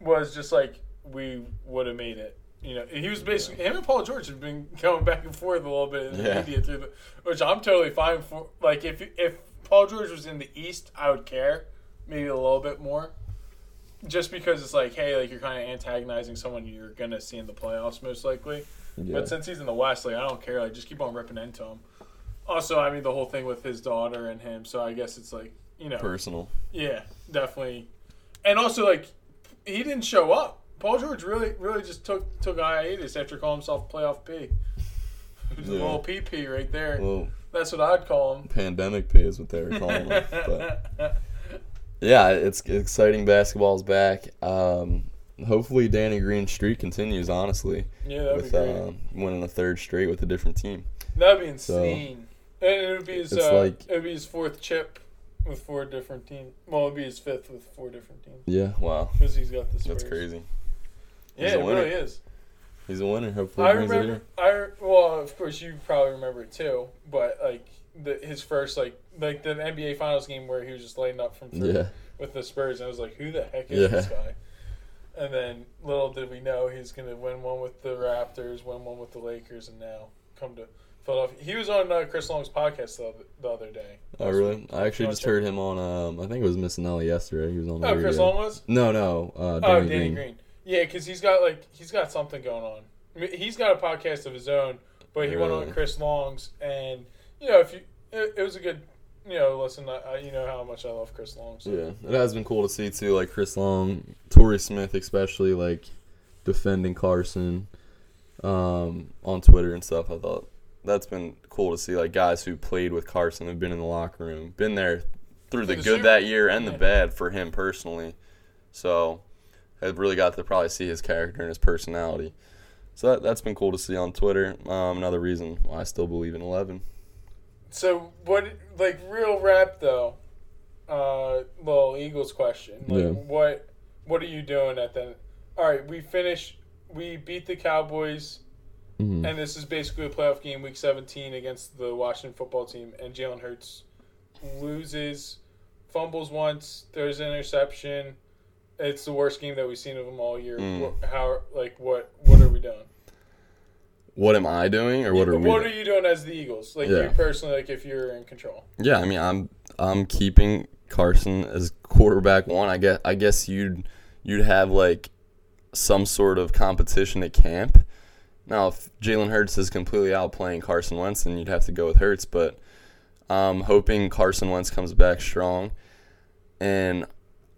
was just like we would have made it. You know, he was basically him and Paul George have been going back and forth a little bit in the Yeah. media through the, which I'm totally fine for. Like if if Paul George was in the East, I would care maybe a little bit more, just because it's like, hey, like you're kind of antagonizing someone you're gonna see in the playoffs most likely. Yeah. But since he's in the West, like I don't care. Like just keep on ripping into him. Also, I mean the whole thing with his daughter and him, so I guess it's like you know, Personal. yeah, definitely. And also, like, he didn't show up. Paul George really, really just took took hiatus after calling himself playoff P. It was a Yeah. little PP right there. Well, That's what I'd call him. pandemic P is what they were calling him. But yeah, it's exciting. Basketball's back. Um, hopefully, Danny Green's streak continues. Honestly, yeah, that'd with be great. uh, winning the third straight with a different team. that'd be insane. and it would be his. Uh, like- it would be his fourth chip with four different teams. Well, it'd be his fifth with four different teams Yeah, wow, because he's got Spurs. that's crazy. Yeah, He's a it winner. really is. He's a winner. Hopefully, I he brings it remember. I well, of course, you probably remember it too. But like the, his first like like the NBA Finals game where he was just laying up from three Yeah, with the Spurs, and I was like, who the heck is Yeah. this guy? And then little did we know he's gonna win one with the Raptors, win one with the Lakers, and now come to Philadelphia. He was on uh, Chris Long's podcast the other, the other day. oh really? I actually just heard him on. Um, I think it was Missanelli yesterday. He was on. The Oh, Chris radio. Long was. No, no. Uh, Oh, Danny, Danny Green. Green. Yeah, because he's got like he's got something going on. I mean, he's got a podcast of his own, but he went on Chris Long's, and you know, if you, it, it was a good, you know, listen. I, I- you know how much I love Chris Long. So. Yeah, it has been cool to see too. Like Chris Long, Torrey Smith, especially like defending Carson um, on Twitter and stuff. I thought that's been cool to see. Like guys who played with Carson have been in the locker room, been there through the the good Super- that year and the yeah. bad for him personally. So I've really got to probably see his character and his personality. So that, that's been cool to see on Twitter. Um, another reason why I still believe in Eleven. So what, like, real rap though? Uh, little Eagles question. Like, Yeah. what, what are you doing at the? All right, we finish. We beat the Cowboys, Mhm. and this is basically a playoff game, Week 17 against the Washington Football Team, and Jalen Hurts loses, fumbles once, there's an interception. It's the worst game that we've seen of him all year. Mm. How, like, what, what are we doing? What am I doing, or what are we? what doing? are you doing as the Eagles? Like Yeah. you personally, like if you're in control. Yeah, I mean, I'm I'm keeping Carson as quarterback one. I guess I guess you'd you'd have like some sort of competition at camp. Now, if Jalen Hurts is completely outplaying Carson Wentz, then you'd have to go with Hurts. But I'm hoping Carson Wentz comes back strong, and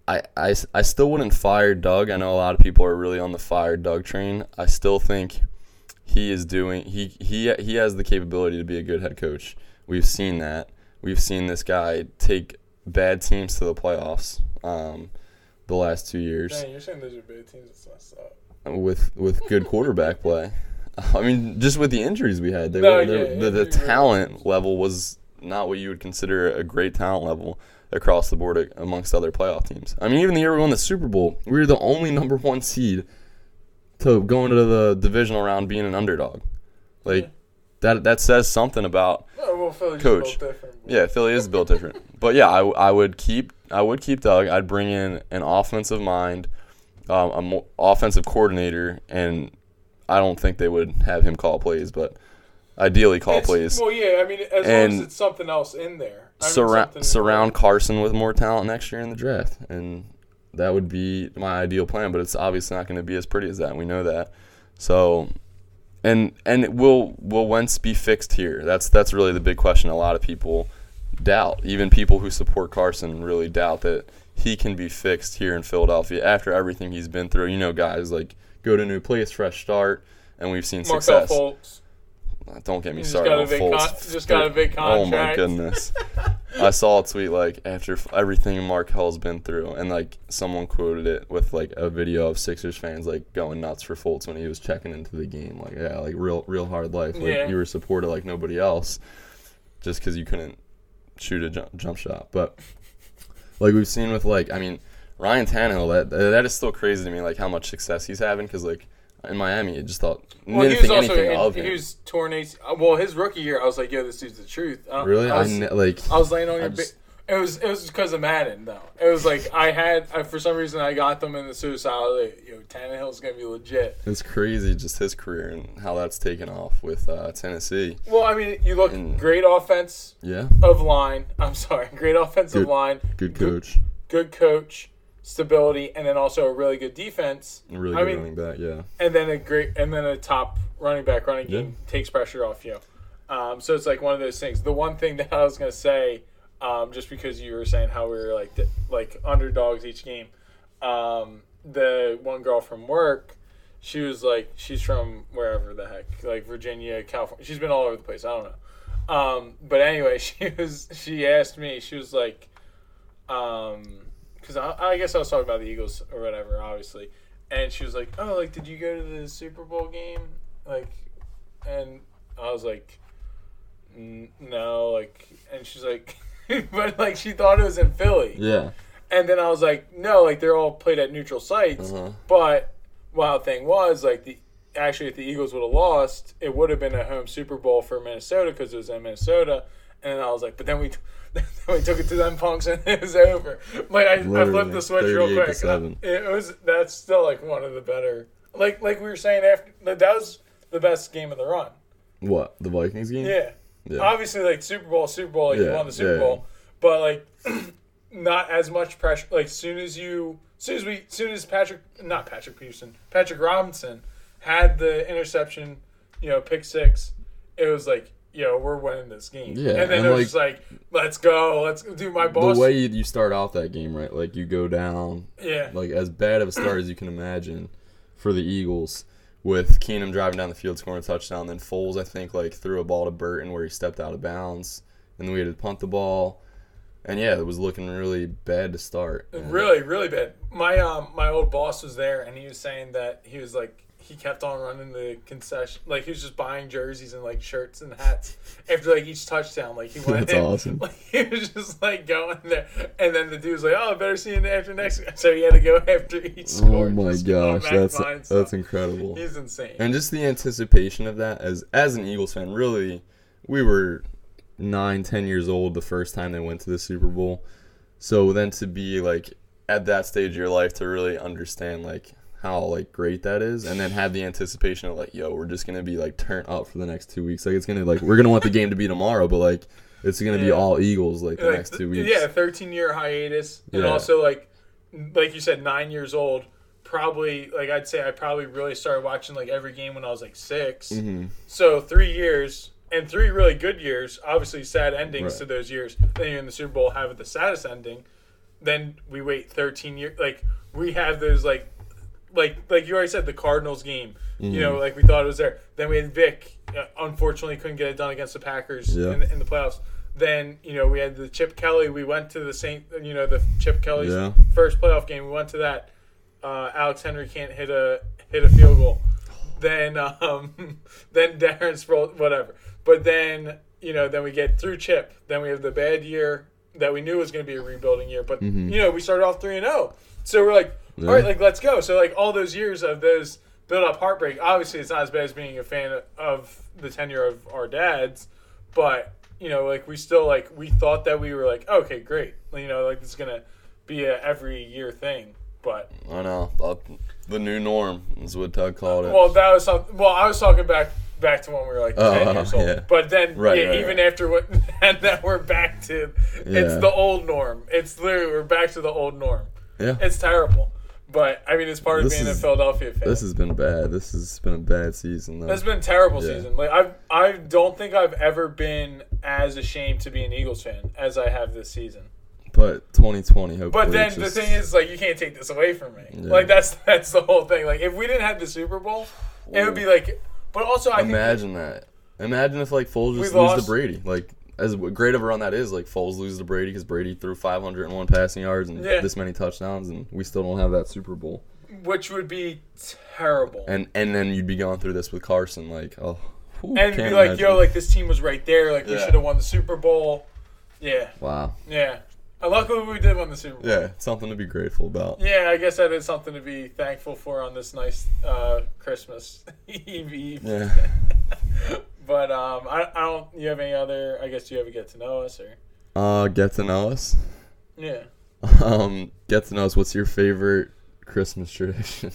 I, I, I still wouldn't fire Doug. I know a lot of people are really on the fire Doug train. I still think he is doing he he he has the capability to be a good head coach. We've seen that. We've seen this guy take bad teams to the playoffs um, the last two years Man, you're saying those are bad teams. It's messed up. with with good quarterback play. I mean, just with the injuries we had, they No, were, yeah, the, the talent level was not what you would consider a great talent level across the board amongst other playoff teams. I mean, even the year we won the Super Bowl, we were the only number one seed to going to the divisional round being an underdog. Like Yeah. that that says something about Oh, well, Philly's Coach. built different. yeah, Philly is built different. But yeah, I, I would keep I would keep Doug. I'd bring in an offensive mind, um, a mo- offensive coordinator, and I don't think they would have him call plays, but ideally call It's- plays. Well, yeah, I mean, as long And as it's something else in there. I mean, surround Carson with more talent next year in the draft, and that would be my ideal plan. But it's obviously not going to be as pretty as that. We know that. So, and and will will Wentz be fixed here? That's that's really the big question. A lot of people doubt. Even people who support Carson really doubt that he can be fixed here in Philadelphia after everything he's been through. You know, guys like go to a new place, fresh start, and we've seen Markelle success. Fultz. Don't get me Just started got a big con- just got a big contract. Oh my goodness! I saw a tweet like after f- everything Markelle's been through, and like someone quoted it with like a video of Sixers fans like going nuts for Fultz when he was checking into the game. Like yeah, like real real hard life. Like Yeah. you were supported like nobody else, just because you couldn't shoot a jump, jump shot. But like we've seen with like I mean Ryan Tannehill, that that is still crazy to me. Like how much success he's having because like in Miami, I just thought Well, didn't he was think also anything in, of he was torn AC. uh, Well, his rookie year, I was like, "Yo, this dude's the truth." Uh, really, I I, was, ne- like I was laying on I your. just- Ba- it was it was because of Madden though. It was like I had I, for some reason I got them in the suicide. Like, Yo, Tannehill's gonna be legit. It's crazy just his career and how that's taken off with uh, Tennessee. Well, I mean, you look And- great offense Yeah, of line. I'm sorry, great offensive Good- line, good coach, good coach, stability, and then also a really good defense. really I good mean, running back. Yeah, and then a great and then a top running back running Yeah. game takes pressure off you. Um, so it's like one of those things. The one thing that I was gonna say, um, just because you were saying how we were like like underdogs each game, um, the one girl from work, she was like she's from wherever the heck, like Virginia, California. She's been all over the place. I don't know. Um, but anyway, she was she asked me. She was like, um, because I, I guess I was talking about the Eagles or whatever, obviously. And she was like, "Oh, like, did you go to the Super Bowl game?" Like, and I was like, "N- "No." Like, and she's like, "But like, she thought it was in Philly." yeah, And then I was like, "No, like, they're all played at neutral sites." Uh-huh. But wild thing was, like, the actually, if the Eagles would have lost, it would have been a home Super Bowl for Minnesota because it was in Minnesota. And I was like, "But then we." Then we took it to them punks and it was over. Like I, I flipped the switch real quick. It was that's still like one of the better. Like like we were saying after that was the best game of the run. what the Vikings game? Yeah. Yeah. Obviously, like Super Bowl, Super Bowl, like you Yeah, won the Super yeah. Bowl, but like not as much pressure. Like soon as you, soon as we, soon as Patrick, not Patrick Peterson, Patrick Robinson had the interception, you know, pick six, it was like, yo, we're winning this game. Yeah, and then and, it was like- just like, let's go, let's do my boss. The way you, you start off that game, right? Like you go down, yeah, like as bad of a start as you can imagine for the Eagles, with Keenum driving down the field scoring a touchdown. Then Foles, I think, like threw a ball to Burton where he stepped out of bounds, and then we had to punt the ball. And yeah, it was looking really bad to start. Really, really bad. My um my old boss was there and he was saying that he was like he kept on running the concession like he was just buying jerseys and like shirts and hats after like each touchdown. Like he went That's in, awesome. Like he was just like going there and then the dude was like, Oh I better see you after next so he had to go after each oh score. Oh my gosh, that's that's stuff. incredible. He's insane. And just the anticipation of that as as an Eagles fan, really, we were nine, ten years old the first time they went to the Super Bowl. So then to be like at that stage of your life to really understand like how like great that is, and then have the anticipation of like, yo, we're just gonna be like turned up for the next two weeks. Like it's gonna like we're gonna want the game to be tomorrow, but like it's gonna be all Eagles like the Like, next two weeks. Yeah, thirteen year hiatus, and Yeah. also like, like you said, nine years old. Probably like I'd say I probably really started watching like every game when I was like 6 Mm-hmm. So three years and three really good years. Obviously, sad endings Right. to those years. Then you're in the Super Bowl, have the saddest ending. Then we wait thirteen years. Like we have those like, like like you already said, the Cardinals game. You Mm-hmm. know, like we thought it was there. Then we had Vic. Uh, unfortunately, couldn't get it done against the Packers Yeah. in, in the playoffs. Then you know we had the Chip Kelly. We went to the Saint. You know the Chip Kelly's Yeah. first playoff game. We went to that. Uh, Alex Henery can't hit a hit a field goal. Then um, then Darren Sproles, whatever. But then you know then we get through Chip. Then we have the bad year that we knew was going to be a rebuilding year. But Mm-hmm. you know we started off three and zero. So we're like, all right, like let's go. So like all those years of those build up heartbreak. Obviously, it's not as bad as being a fan of the tenure of our dads, but you know, like we still like we thought that we were like, okay, great. You know, like it's gonna be a every year thing. But I know uh, the new norm is what Doug called it. well, that was something. Well, I was talking back back to when we were like Oh, ten years old. yeah. But then, Right, yeah, right, even right. after what, and then we're back to it's the old norm. It's literally we're back to the old norm. yeah, It's terrible. But I mean, it's part of being a Philadelphia fan. this has been bad. This has been a bad season. Though. It's been a terrible Yeah. season. Like I, I don't think I've ever been as ashamed to be an Eagles fan as I have this season. but 2020, hopefully. But then it's the thing is, like, you can't take this away from me. Yeah. Like that's that's the whole thing. Like if we didn't have the Super Bowl, it would be like. But also, I think imagine that. Imagine if like Foles just We lose to Brady. Like as great of a run that is, like Foles loses to Brady because Brady threw 501 passing yards and Yeah. this many touchdowns, and we still don't have that Super Bowl. which would be terrible. And and then you'd be going through this with Carson, like oh, whew, and be like, imagine. yo, like this team was right there. Like we should have won the Super Bowl. Yeah, wow, yeah. Uh, luckily, we did win the Super Bowl. yeah, something to be grateful about. Yeah, I guess that is something to be thankful for on this nice uh, Christmas Eve Eve. Yeah. But um, I, I don't. You have any other? I guess you ever get to know us or? Uh, get to know us. Yeah. Um, get to know us. What's your favorite Christmas tradition?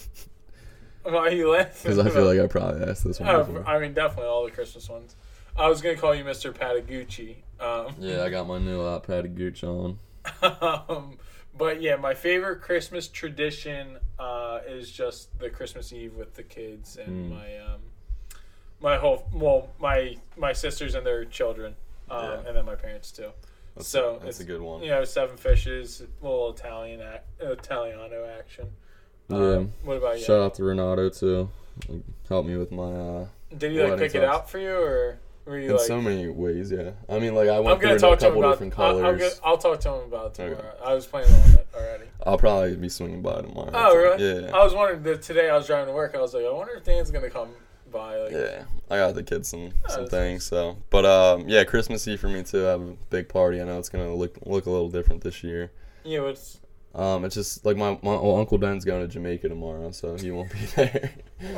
Why are you laughing? Because I feel like I probably asked this one. before. I mean, definitely all the Christmas ones. I was gonna call you Mr. Patagucci. Um, Yeah, I got my new uh, Patty Gooch on. um, but yeah, my favorite Christmas tradition uh, is just the Christmas Eve with the kids and Mm. my um, my whole well my my sisters and their children, um, Yeah. and then my parents too. That's, so that's a good one. You know, seven fishes, a little Italian ac- Italiano action. Yeah. Um, what about you? Shout out to Renato too. Helped me with my uh Did he like pick it out for you, or were you in like? so many ways, yeah. I mean like I I'm went gonna through a talk to him couple about. different I'll, colors. I'll, get, I'll talk to him about it Okay. I was planning on it already. I'll probably be swinging by tomorrow. Oh, really? Yeah. I was wondering that today. I was driving to work. I was like, I wonder if Dan's gonna come by. Like, Yeah, I got the kids some Oh, some things. So, but um, yeah, Christmas Eve for me too. I have a big party. I know it's gonna look look a little different this year. Yeah, it's Um, it's just like my my well, uncle Ben's going to Jamaica tomorrow, so he won't be there.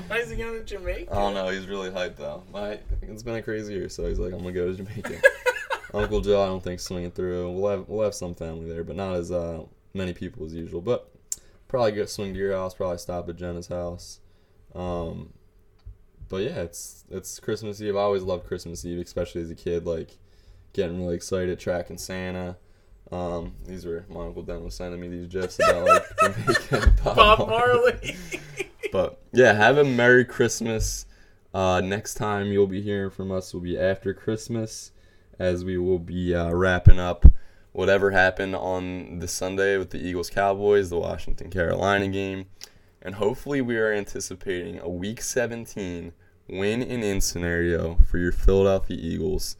why is he going to Jamaica? I don't know. He's really hyped though. My it's been a crazy year, so he's like, I'm gonna go to Jamaica. Uncle Joe, I don't think swinging through. We'll have we'll have some family there, but not as uh, many people as usual. But probably go swing to your house. Probably stop at Jenna's house. Um, but yeah, it's it's Christmas Eve. I always loved Christmas Eve, especially as a kid. Like getting really excited, tracking Santa. Um, these were my uncle Den was sending me these gifs about like Bob, Bob Marley. Marley. But yeah, have a Merry Christmas. Uh, next time you'll be hearing from us will be after Christmas, as we will be uh, wrapping up whatever happened on the Sunday with the Eagles Cowboys, the Washington Carolina game, and hopefully we are anticipating a Week 17 win and in scenario for your Philadelphia Eagles.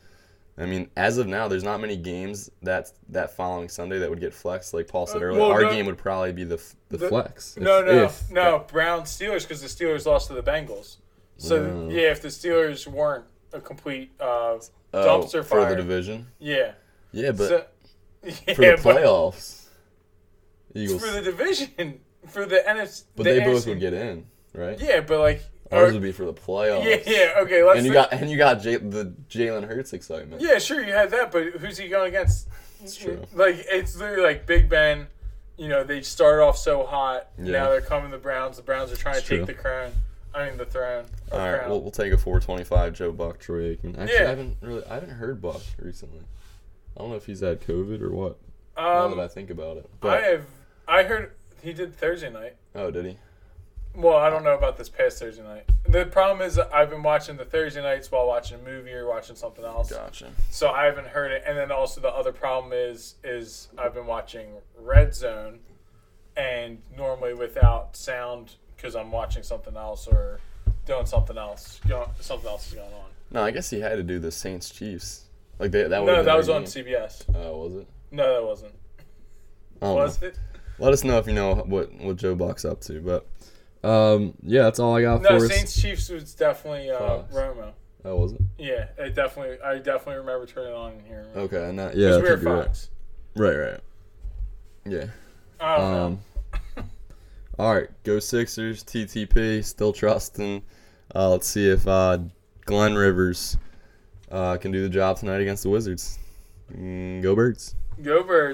I mean, as of now, there's not many games that that following Sunday that would get flexed. Like Paul said Uh, earlier, well, our no- game would probably be the the, The- flex. no, if- no, if no. Brown Steelers because the Steelers lost to the Bengals. So Mm. yeah, if the Steelers weren't a complete uh, Oh, dumpster for the division. yeah, Yeah, but so, yeah, for the playoffs, Eagles. for the division for the NFC. but the they both NFC would get in, right? Yeah, but like, Ours or- would be for the playoffs. yeah, yeah. Okay, let's. And you got and you got J- the Jalen Hurts excitement. Yeah, sure, you had that, but who's he going against? It's true. Like it's literally like Big Ben. You know, they start off so hot. Yeah. Now they're coming the Browns. The Browns are trying It's to true. take the crown. I mean the throne. All right, crown. we'll, we'll take a 425 Joe Buck Troy Aikman. Actually, Yeah. I haven't really I haven't heard Buck recently. I don't know if he's had COVID or what. now that um, I think about it. but I have I heard he did Thursday night. oh, did he? Well, I don't know about this past Thursday night. The problem is I've been watching the Thursday nights while watching a movie or watching something else. Gotcha. So I haven't heard it. And then also the other problem is is I've been watching Red Zone, and normally without sound because I'm watching something else or doing something else. Something else is going on. No, I guess he had to do the Saints Chiefs. Like they, that. No, that was on. CBS. Oh, was it? No, that wasn't. Was know. it? Let us know if you know what what Joe Buck's up to. But um, yeah, that's all I got No, for us. No, Saints Chiefs was definitely uh, Fox. Romo. That wasn't. Yeah, it definitely. I definitely remember turning it on and hearing. Okay, and that yeah, Because we were you're right. Right, right. Yeah. I don't know. Um. all right, go Sixers. TTP still trusting. Uh, let's see if uh, Glenn Rivers uh, can do the job tonight against the Wizards. Mm, go Birds. Go Birds.